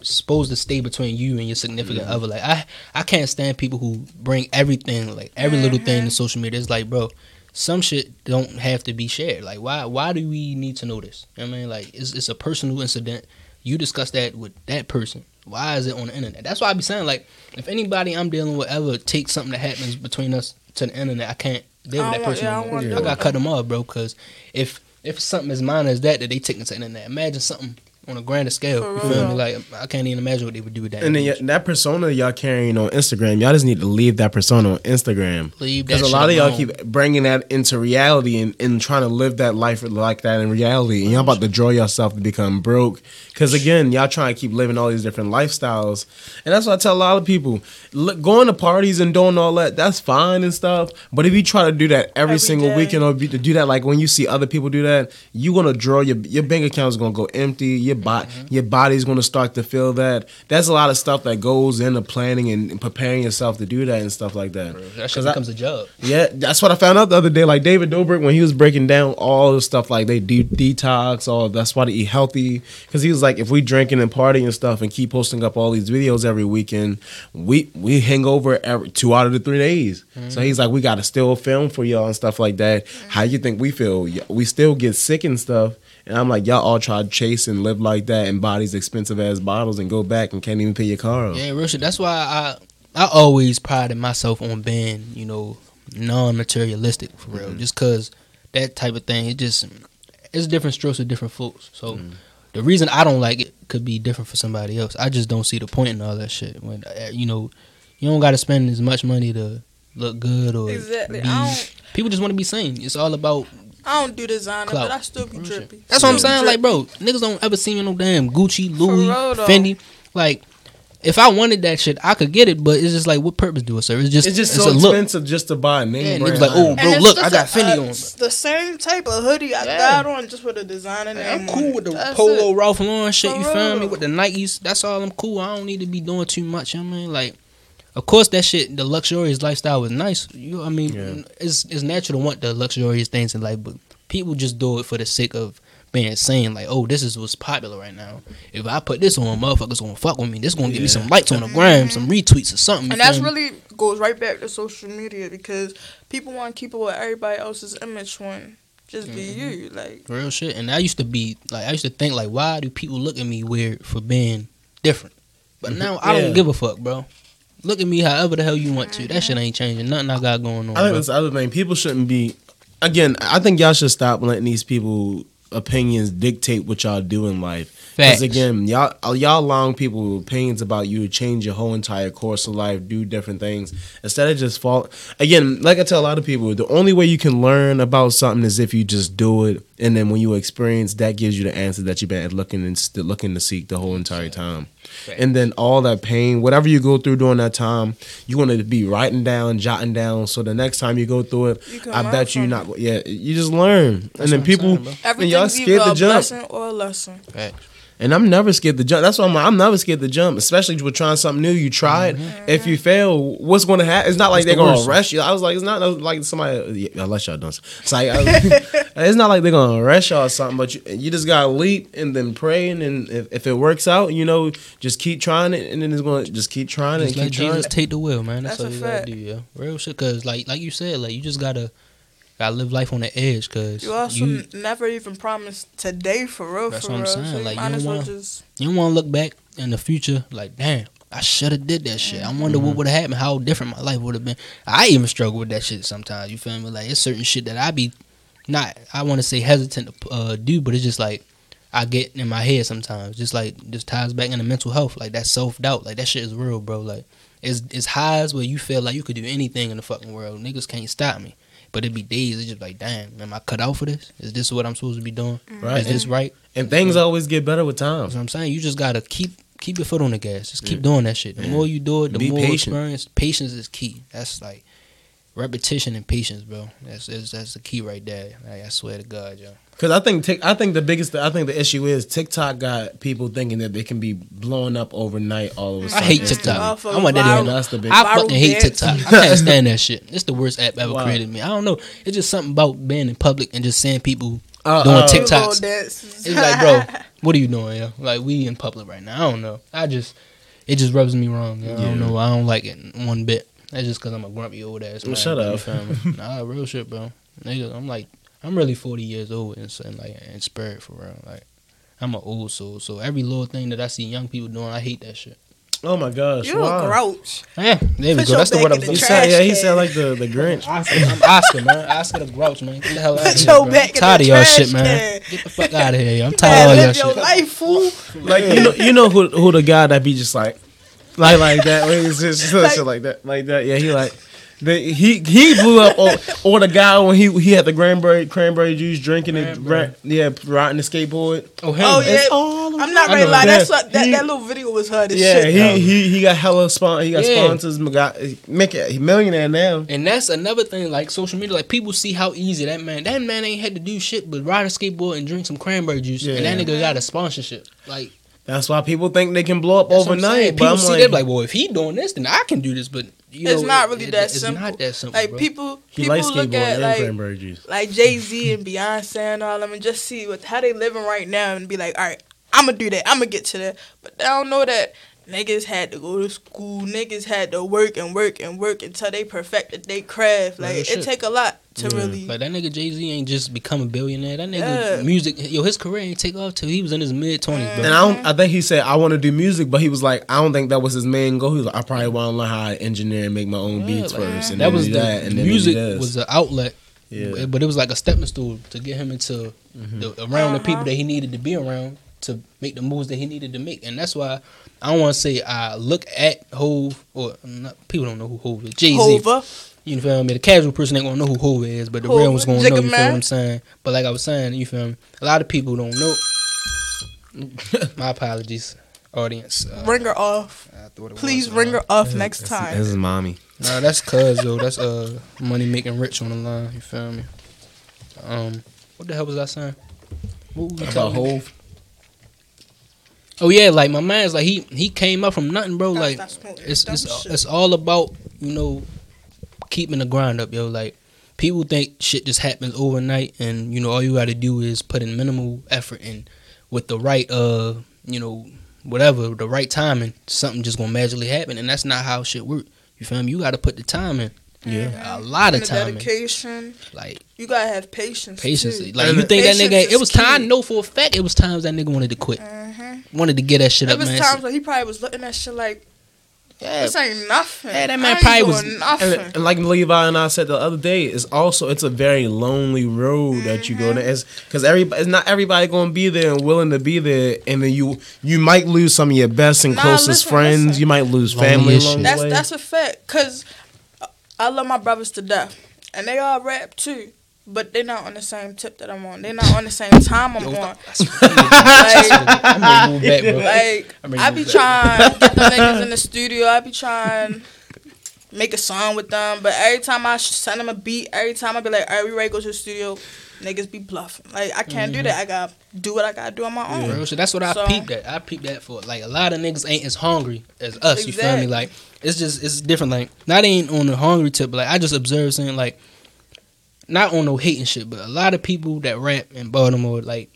supposed to stay between you and your significant other. Like, I I can't stand people who bring everything, like every little mm-hmm. thing to social media. It's like, bro, some shit don't have to be shared. Like, why why do we need to know this? You know what I mean, like, it's it's a personal incident. You discuss that with that person. Why is it on the internet? That's why I be saying, like, if anybody I'm dealing with ever takes something that happens between us to the internet, I can't deal with that oh, don't person. yeah, I no don't more. want I gotta cut them off, bro. Because if if something as minor as that that they take to the internet, imagine something on a grander scale. For you feel real. me? Like I can't even imagine what they would do with that. And then y- that persona y'all carrying on Instagram, y'all just need to leave that persona on Instagram. Leave that Because a lot of y'all alone. keep bringing that into reality and, and trying to live that life like that in reality. And y'all about to draw yourself to become broke. Because again, y'all trying to keep living all these different lifestyles. And that's what I tell a lot of people. Look, going to parties and doing all that, that's fine and stuff. But if you try to do that every, Every single day. weekend or be, to do that like when you see other people do that, you're going to draw your your bank account is going to go empty. Your, bo- Mm-hmm. your body's going to start to feel that. That's a lot of stuff that goes into planning and, preparing yourself to do that and stuff like that. that shit becomes a job. yeah, that's what I found out the other day. Like David Dobrik, when he was breaking down all the stuff, like they de- detox, all that's why they eat healthy. Because he was like, if we drinking and partying and stuff and keep posting up all these videos every weekend, we we hang over every two out of the three days. So he's like, we got to still film for y'all and stuff like that. How you think we feel? We still get sick and stuff. And I'm like, y'all all try to chase and live like that and buy these expensive ass bottles and go back and can't even pay your car off. Yeah, real shit. That's why I I always prided myself on being you know non materialistic for real. Mm-hmm. Just cause that type of thing, it just it's different strokes for different folks. So. Mm-hmm. The reason I don't like it could be different for somebody else. I just don't see the point in all that shit. When uh, you know, you don't got to spend as much money to look good or Exactly. be- I don't. people just want to be seen. It's all about I don't do designer, Clout. but I still be drippy. That's what I'm saying. Like, bro, niggas don't ever see me no damn Gucci, Louis, real. Fendi. Like, if I wanted that shit, I could get it, but it's just like, what purpose do it serve? It's just, It's just it's so a look. expensive just to buy a name Yeah, brand. niggas like, oh, bro, look, I got a- Fendi a- on. The same type of hoodie I Yeah. got on just with a designer name. I'm cool with the That's polo it. Ralph Lauren shit. For You feel me? With the Nikes, that's all. I'm cool. I don't need to be doing too much. You know what I mean, like, of course, that shit, the luxurious lifestyle was nice. You, I mean, Yeah. it's it's natural to want the luxurious things in life, but people just do it for the sake of being seen. Like, oh, this is what's popular right now. If I put this on, motherfuckers gonna fuck with me. This gonna give me some likes on the gram, mm-hmm. some retweets or something. And that's really goes right back to social media because people want to keep up with everybody else's image when just be Mm-hmm. you. Like Real shit. And I used to be like, I used to think like, why do people look at me weird for being different? But mm-hmm. now I Yeah. don't give a fuck, bro. Look at me however the hell you want to. That shit mm-hmm. ain't changing. Nothing I got going on. I think bro. that's the other thing. People shouldn't be. Again, I think y'all should stop letting these people opinions dictate what y'all do in life. Because again, y'all uh, y'all allowing people with opinions about you to change your whole entire course of life, do different things instead of just fall. Again, like I tell a lot of people, the only way you can learn about something is if you just do it, and then when you experience, that gives you the answer that you've been looking and looking to seek the whole entire time. And then all that pain, whatever you go through during that time, you want to be writing down, jotting down, so the next time you go through it, I bet you from not. Yeah, you just learn, and then people, saying, and y'all either scared to jump. blessing or a lesson. Facts. And I'm never scared to jump. That's why I'm, like, I'm never scared to jump, especially with trying something new. You try it. Mm-hmm. If you fail, what's going to happen? It's not like What's they're the going to arrest you. I was like, it's not like somebody, yeah, unless y'all done. It's like, I- uh, it's not like they're going to arrest y'all or something, but you, you just got to leap and then pray. And then if, if it works out, you know, just keep trying it. And then it's going to just keep trying it Just and let keep trying Jesus it. take the wheel, man. That's, That's all a you gotta fact. do, yeah. Real shit, cause like like you said, like you just gotta gotta live life on the edge, cause You also you, never even promised today for real, That's for what I'm real. saying, So you like, might you as don't well wanna- just you don't want to look back in the future like, damn, I should have did that shit. I wonder Mm-hmm. what would have happened, how different my life would have been. I even struggle with that shit sometimes. You feel me? Like it's certain shit that I be not, I want to say hesitant to uh, do, but it's just like I get in my head sometimes. Just like just ties back into mental health, like that self doubt, like that shit is real, bro. Like it's it's highs where you feel like you could do anything in the fucking world. Niggas can't stop me. But it'd be days. It's just like, damn, am I cut out for this? Is this what I'm supposed to be doing? Right. Is this mm-hmm. right? And things always get better with time. That's what I'm saying. You just gotta keep keep your foot on the gas. Just keep doing that shit. The Yeah. more you do it, the Be more patient. experience. Patience is key. That's like repetition and patience, bro. That's that's, that's the key right there. Like, I swear to God, yo. Because I think Tik I think the biggest I think the issue is TikTok got people thinking that they can be blowing up overnight all of a sudden. I hate TikTok. I want that viral- to That's the big. I fucking hate dance. TikTok. I can't stand that shit. It's the worst app ever Wow. created me. I don't know. It's just something about being in public and just seeing people Uh, doing uh, TikToks. It's like, bro, what are you doing, yo? Like, we in public right now. I don't know. I just, it just rubs me wrong. Yo. I don't know. I don't like it one bit. That's just because I'm a grumpy old ass man. shut up. feel me? nah, real shit, bro. Nigga, I'm like, I'm really 40 years old and, and like in spirit for real. Like, I'm an old soul. So every little thing that I see young people doing, I hate that shit. Oh my gosh! You're wow. a grouch. Yeah, there we go. That's the word I'm in the He said, yeah, he said like the the Grinch. Oscar, I'm Oscar, man. Oscar the Grouch, man. Get the hell out of Put here. your bro. back I'm in tired the of y'all trash shit, man. can. Get the fuck out of here. I'm tired of all y'all live your shit. life, fool. Like you know, you know who who the guy that be just like, like like that. When he's just Like- like that, like that. Yeah, he like. The, he he blew up or, or the guy when he he had the cranberry cranberry juice drinking it Cranberry. ra- yeah riding the skateboard Oh, him. Oh, yeah. All I'm not I ready to lie. That's what, that, he- that little video was hard as yeah shit. he, though. he he got hella spon he got Yeah. sponsors got make it millionaire now And that's another thing, like social media, like people see how easy that man, that man ain't had to do shit but ride a skateboard and drink some cranberry juice, and that Yeah. nigga got a sponsorship. Like that's why people think they can blow up that's what I'm saying. overnight People but I'm see like, that like, well, if he doing this, then I can do this. But you it's know, not really it- that it's simple. not that simple, Like bro. people, he people likes look at like like Jay Z and Beyonce and all them, and just see what how they living right now, and be like, all right, I'm gonna do that. I'm gonna get to that. But they don't know that niggas had to go to school. Niggas had to work and work and work until they perfected their craft. Like it shit. take a lot to Yeah. really. Like that nigga Jay Z ain't just become a billionaire. That nigga Yeah. music, yo, his career ain't take off till he was in his mid twenties, bro. and I don't I think he said I want to do music but he was like I don't think that was his main goal he was like I probably want to learn how to engineer and make my own Yeah, beats like, first and that then was do the that and then music maybe this. was the outlet, yeah but- but it was like a stepping stool to get him into the, mm-hmm. around the people uh-huh. that he needed to be around to make the moves that he needed to make, and that's why I don't want to say I look at Hov or not, people don't know who Hov is. Jay Z, Hova. you feel me? The casual person ain't gonna know who Hov is, but the Hova, real one's gonna Jigga know. You feel what I'm saying? But like I was saying, you feel me? A lot of people don't know. My apologies, audience. Uh, Ring her off. I thought it Please ring uh, her off next This time. This is mommy Nah, that's cuz though. That's uh money making rich on the line. You feel me? Um, what the hell was I saying? What was we about talking Hov Oh yeah, like my man's like he he came up from nothing, bro. Stop, Like smoking. it's it's shit. it's all about you know keeping the grind up, yo. Like people think shit just happens overnight, and you know all you got to do is put in minimal effort and with the right uh you know whatever the right timing, something just gonna magically happen, and that's not how shit work. You feel me? You got to put the time in. Yeah. a lot of And the time. in. dedication. Like You gotta have patience. patience. Too. Like And you think that nigga? It was time. I key. know for a fact it was times that nigga wanted to quit. Mhm. Wanted to get that shit There up, It was man. times where he probably was looking at shit like, Yeah, This ain't nothing. Yeah, that I man ain't probably doing was- nothing. And, and like Levi and I said the other day, it's also it's a very lonely road that you go Mm-hmm. It's because everybody, it's not everybody going to be there and willing to be there, and then you you might lose some of your best and Nah, closest listen, friends. listen. You might lose family as along shit. the That's way. that's a fact. Cause I love my brothers to death, and they all rap too. But they're not on the same tip that I'm on. They're not on the same time I'm Yo, on. like, I'm ready back. Like I'm I be back. trying to get the niggas in the studio. I be trying make a song with them. But every time I send them a beat, every time I be like, "All right, we ready to go to the studio." Niggas be bluffing. Like I can't do mm-hmm. that. I gotta do what I gotta do on my own. Real shit. That's what I So- peeped at. I peeped that for like a lot of niggas ain't as hungry as us. You feel me? Like it's just it's different. Like not ain't on the hungry tip. But like I just observed saying like not on no hating shit, but a lot of people that rap in Baltimore like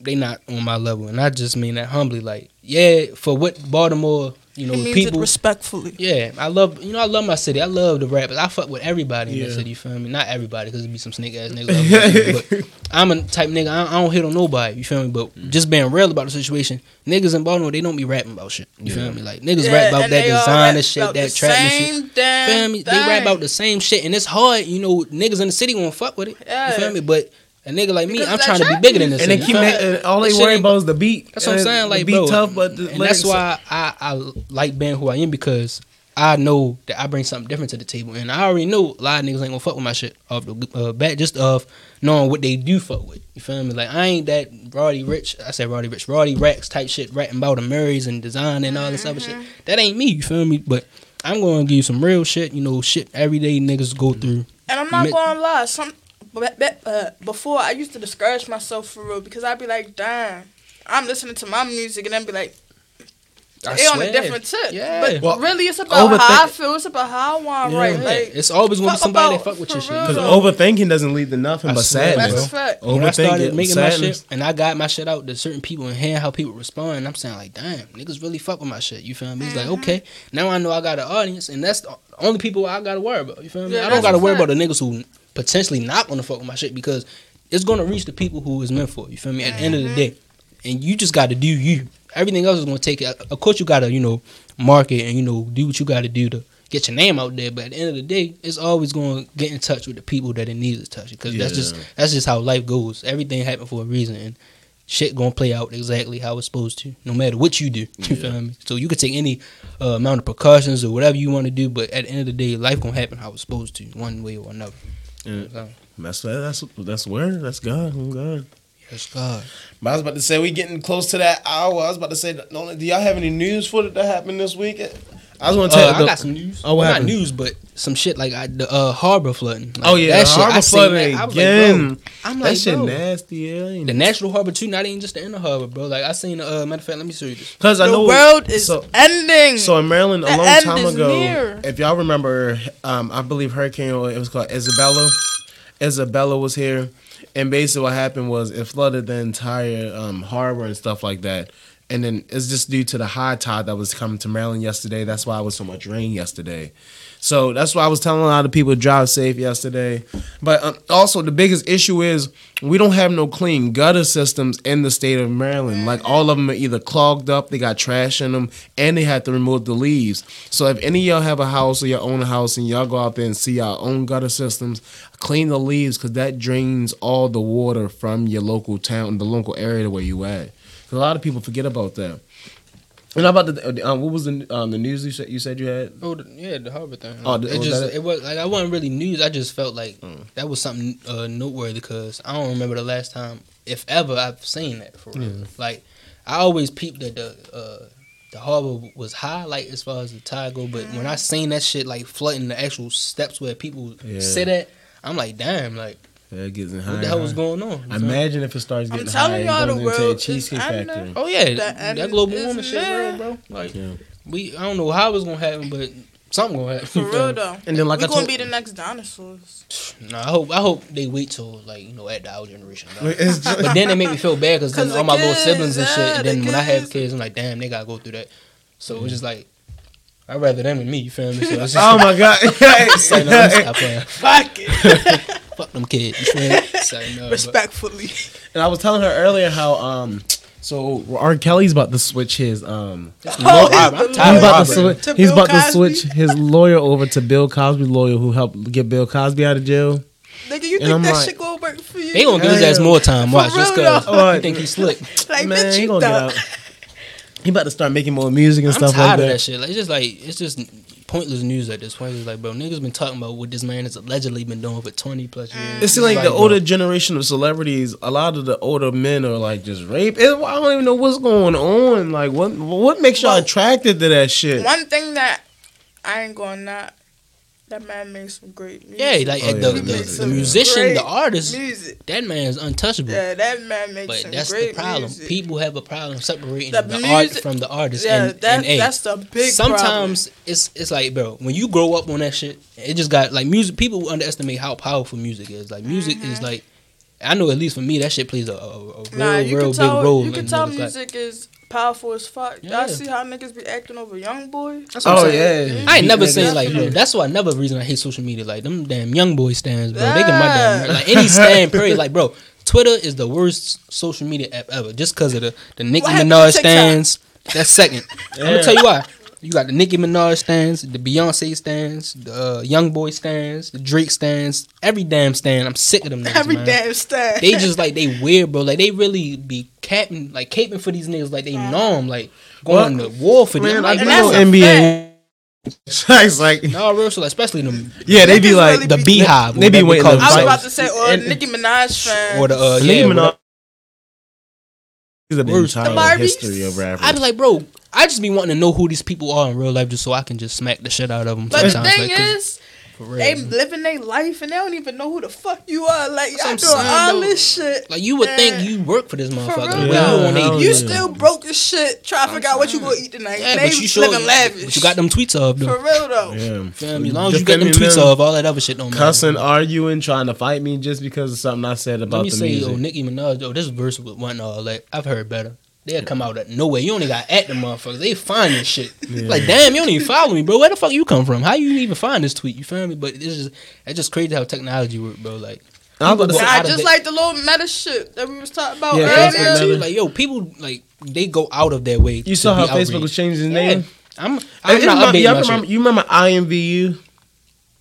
they not on my level, and I just mean that humbly. Like yeah, for what Baltimore you know He people respectfully. Yeah, I love you know I love my city. I love the rappers. I fuck with everybody in Yeah. the city. You feel me? Not everybody because it be some snake ass niggas. but I'm a type nigga. I, I don't hit on nobody. You feel me? But just being real about the situation, niggas in Baltimore they don't be rapping about shit. You feel me? Like niggas Yeah, rap about that designer shit, that trap and shit. Feel me? They rap about the same shit, and it's hard. You know, niggas in the city won't fuck with it. Yeah. You feel me? But a nigga like me, Because I'm that trying to be bigger than this. and they keep you feel me? ma- and all they This worry about is the beat. That's what I'm And saying. the Like, beat bro, tough, but the and lyrics- that's why I, I like being who I am because I know that I bring something different to the table, and I already know a lot of niggas ain't gonna fuck with my shit off the uh, bat just of knowing what they do fuck with. You feel me? Like I ain't that Roddy Ricch. I said Roddy Ricch, Roddy Rex type shit, rapping about the Murrays and design and all this other shit. That ain't me. You feel me? But I'm gonna give you some real shit. You know, shit everyday niggas go through. And I'm not Mi- gonna lie, some but, but, uh, before I used to discourage myself for real because I'd be like, damn, I'm listening to my music and then be like, I they on a different tip. Yeah. But Well, really, it's about how I feel. It's about how I want Yeah. right. Yeah, Like, it's always gonna be somebody that about- fuck with for your shit. Because overthinking doesn't lead to nothing I but sadness. that's a bro. when I started making my shit and I got my shit out to certain people and hearing how people respond, I'm saying like, damn, niggas really fuck with my shit. You feel me? It's Mm-hmm. like, okay, now I know I got an audience, and that's the only people I gotta worry about. You feel me? Yeah, I don't gotta worry about the niggas who potentially not gonna fuck with my shit because it's gonna reach the people who is meant for. it, You feel me? At the end of Mm-hmm. the day, and you just gotta do you. Everything else is gonna take it. Of course, you gotta you know market and you know do what you gotta do to. Get your name out there, but at the end of the day, it's always going to get in touch with the people that it needs to touch. Because that's just that's just how life goes. Everything happened for a reason, and shit gonna play out exactly how it's supposed to, no matter what you do. You feel me? So you could take any uh, amount of precautions or whatever you want to do, but at the end of the day, life gonna happen how it's supposed to, one way or another. Yeah. So, That's that's that's word. That's God. I'm God. yes, God. But I was about to say we getting close to that hour. I was about to say, do y'all have any news for it that happened this week? I was going to tell Uh, you. I got some news. Oh, what Well, not news, but some shit like I, the uh, harbor flooding. Like, oh yeah, that shit. I harbor seen flooding that. I was again. Like, bro, I'm that shit bro, nasty. Yeah, The national harbor too, not even just the inner harbor, bro. Like I seen. Uh, matter of fact, let me show you this. Cause I know the world is so- ending. So in Maryland, a long time ago, near. if y'all remember, um, I believe Hurricane it was called Isabella. Isabella was here, and basically what happened was it flooded the entire um, harbor and stuff like that. And then it's just due to the high tide that was coming to Maryland yesterday. That's why it was so much rain yesterday. So that's why I was telling a lot of people to drive safe yesterday. But um, also the biggest issue is we don't have no clean gutter systems in the state of Maryland. Like all of them are either clogged up, they got trash in them, and they have to remove the leaves. So if any of y'all have a house or your own house and y'all go out there and see our own gutter systems, clean the leaves because that drains all the water from your local town, the local area where you at. A lot of people forget about that. And how about the um, what was the um, the news you said you said you had? Oh, the, yeah, the harbor thing. Oh, the- it was just it? it was like I wasn't really news. I just felt like Mm. that was something uh, noteworthy because I don't remember the last time, if ever, I've seen that for real. Like I always peeped that the uh, the harbor was high, like as far as the tide go. But when I seen that shit like flooding the actual steps where people Yeah. sit at, I'm like, damn, like Yeah, it gets high. what the hell was going on? You feel me? Imagine if it starts I'm getting telling high y'all and the goes into a world cheesecake factory. Oh yeah, The that, global warming shit, real, bro. Like Yeah. we, I don't know how it's gonna happen, but something gonna happen. For real though. And then like we I gonna told- be the next dinosaurs. No, I hope I hope they wait till like you know at the our generation. just- but then they make me feel bad because then all the my little siblings and shit. And then the when I have kids. kids, I'm like, damn, they gotta go through that. So it's just like I'd rather them than me. You feel me? So it's just oh my god! Say no, let me stop playing. Fuck it. Fuck them kids. You feel me? Say no, but- Respectfully. and I was telling her earlier how um So R. Kelly's about to switch his um. Oh, he's I'm tired of lawyer. about to Robert. switch. To He's about to switch his lawyer over to Bill Cosby lawyer, who helped get Bill Cosby out of jail. Nigga, you And think I'm that like- shit gonna work for you? They gonna give his ass more time. Watch, For just cause though. you think he's slick. like, Man, bitch, he you gonna get out. He about to start making more music and I'm stuff like that. that shit. Like it's just like it's just pointless news at this point. It's like, bro, niggas been talking about what this man has allegedly been doing for twenty plus mm. years. It's seems like the bro, older generation of celebrities, a lot of the older men are like just rape. It, I don't even know what's going on. Like, what what makes y'all Well, attracted to that shit? One thing that I ain't gonna not. That man makes some great music. Yeah, like Oh, the, yeah, the, the, the musician, the artist, music. that man is untouchable. Yeah, that man makes But some that's great the problem. music. People have a problem separating The the, art from the artist. yeah, and, that, and, hey, that's the big problem. sometimes it's it's like, bro, when you grow up on that shit, it just got like music. People underestimate how powerful music is. Like music is Mm-hmm. like, I know at least for me, that shit plays a, a, a real. Nah, you real can big role. You in can tell niggas' life. music is powerful as fuck. Yeah. Y'all see how niggas be acting over young boy? That's what I'm Oh saying. yeah, I ain't never Niggas- seen like, bro. That's why another reason I hate social media. Like them damn young boy stands, bro. They can my damn like any stand period. Like, bro, Twitter is the worst social media app ever, just because of the the Nicki What happened to Minaj stands. That's second. I'm gonna tell you why. You got the Nicki Minaj stands, the Beyonce stands, the uh, Young Boy stands, the Drake stands, every damn stand. I'm sick of them niggas, Every man. damn stand. They just like they weird, bro. Like they really be capping, like caping for these niggas, like they know 'em, like going Well, to war for them. Man, Like, I and know that's a NBA. it's like no, real shit, like, especially them yeah, they be like really the be- BeyHive. They be whatever waiting I was about to say, or And- Nicki Minaj fan. or the uh, Nicki yeah, Minaj. whatever. These are the entire The Barbies. history of rappers. I be like, bro, I just be wanting to know who these people are in real life, just so I can just smack the shit out of them. But the thing like, 'cause is, they living their life and they don't even know who the fuck you are. Like y'all doing I'm saying, all though. this shit. like you would think you work for this motherfucker. real. When you Yeah, they- You yeah. still broke as shit. Trying to figure out what you gonna eat tonight. yeah, they but you sure living lavish. But you got them tweets of though. for real though. yeah. Feel? As long as you get them tweets them, off, all that other shit don't matter. cussing, arguing, trying to fight me just because of something I said about Let me the say, music. yo, Nicki Minaj, yo, this verse was one all like I've heard better. They'll come out of nowhere. You only got at the motherfuckers. They find this shit. Like, damn, you don't even follow me, bro. Where the fuck you come from? How you even find this tweet? You feel me? But it's just it's just crazy how technology work, bro. Like, I was about to say- go Nah, out of just their- like the little meta shit that we was talking about Yeah, earlier. Facebook Like, yo, people like they go out of their way. you to saw how be Facebook outraged. was changing his Yeah. name. I'm, Hey, I'm you not remember, updating y'all my remember, shit. you remember IMVU?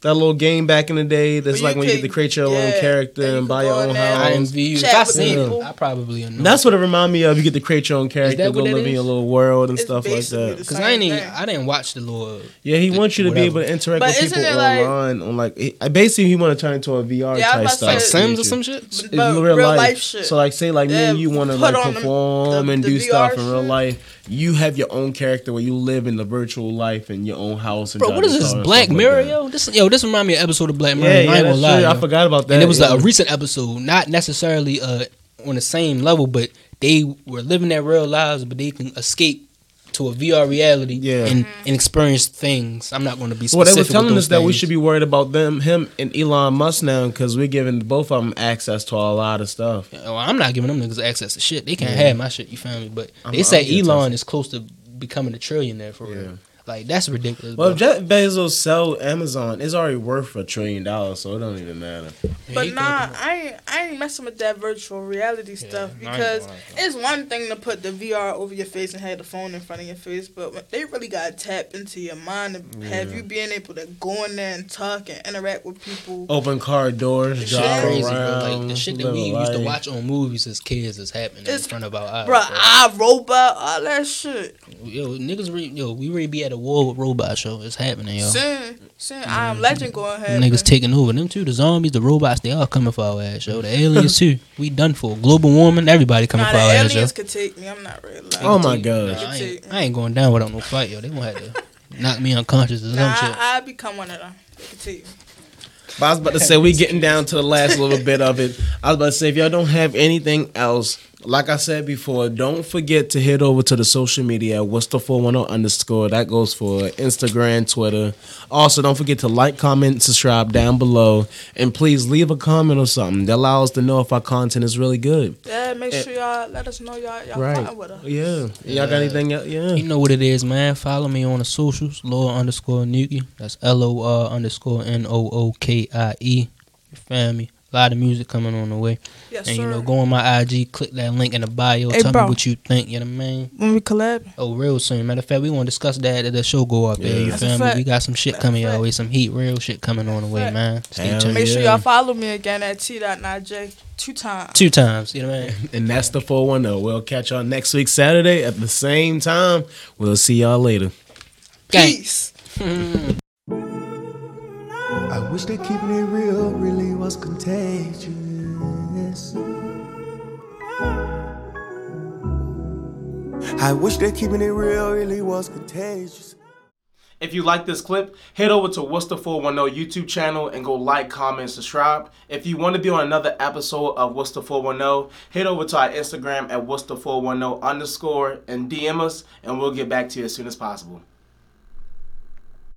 That little game back in the day that's Where like you when you get to create your own character and you and buy your in own there. house. IMVU. If Chat I with seen people. I probably know. That's what it remind me of. You get to create your own character, that go what it live in is? your little world and It's stuff like that. Cause I ain't even. I didn't watch the little. Yeah, he wants you to be able to interact But with people it like- online on like it- basically he want to turn into a VR Yeah, I type was stuff. about to say- Sims or some shit. It's But real, real life. life shit. So like say like me and you want to like perform and do stuff in real life. You have your own character where you live in the virtual life in your own house. And Bro, what is this Black stuff like yo? This yo, this remind me of an episode of Black Mirror. Yeah, I yeah, ain't that's gonna lie. true. I forgot about that. and it was yeah. a recent episode, not necessarily uh on the same level, but they were living their real lives, but they can escape to a VR reality Yeah. and, mm-hmm. and experience things. I'm not going to be Well, they were telling us those that we should be worried about them, him, and Elon Musk now because we're giving both of them access to a lot of stuff. Well, I'm not giving them niggas access to shit. They can't have my shit. You feel me? But I'm- they say I'm Elon is close to becoming a trillionaire for Yeah. real. Like that's ridiculous. Well, bro. if Jeff Bezos sell Amazon, it's already worth a trillion dollars, so it don't even matter. But nah, I ain't, I ain't messing with that virtual reality stuff I because it's one thing to put the VR over your face and have the phone in front of your face, but they really got to tap into your mind and have Yeah. you being able to go in there and talk and interact with people. Open car doors, Shit drive crazy, around. Like the shit that we a used to watch on movies as kids is happening in front of our eyes. Bro. I robot, all that shit. Yo, niggas, re- yo, we ready to be at a war with robot show. It's happening, yo. Sin, sin, I am legend going ahead. Niggas taking over them too. The zombies, the robots, they all coming for our ass, yo. The aliens too. We done for. Global warming, everybody coming Nah, for the our ass, yo. aliens could take me. I'm not really lying. Oh my Nah, gosh. I, ain't, I ain't going down without no fight, yo. They gonna have to knock me unconscious or some Nah, shit. I, I become one of them. They could take me. But I was about to say we getting down to the last little bit of it. I was about to say if y'all don't have anything else, like I said before, don't forget to head over to the social media. What's the four one zero underscore? That goes for Instagram, Twitter. Also, don't forget to like, comment, subscribe down below, and please leave a comment or something that allows us to know if our content is really good. Yeah, make sure y'all let us know y'all y'all Right. fine with us. Yeah. Y'all got anything? else? Yeah. You know what it is, man. Follow me on the socials, Laura underscore Nookie. That's L O R underscore N O O K I E. You feel me? A lot of music coming on the way. Yes, and sir. you know, go on my IG, click that link in the bio, Hey, tell bro. me what you think. You know what I mean? when we collab, Oh, real soon. Matter of fact, we want to discuss that at the show go up there. Yeah. You That's feel me? We got some shit That's coming your fact. way, some heat, real shit coming on the way, Fact. man. Stay Hell tuned. make sure y'all follow me again at t.nij two times. Two times, you know what I mean? And that's the 410. We'll catch y'all next week, Saturday at the same time. We'll see y'all later. Gang. Peace. I wish that keeping it real really was contagious. I wish that keeping it real really was contagious. If you like this clip, head over to What's the 410 YouTube channel and go like, comment, subscribe. If you want to be on another episode of What's the 410, head over to our Instagram at What's the 410 underscore and DM us, and we'll get back to you as soon as possible.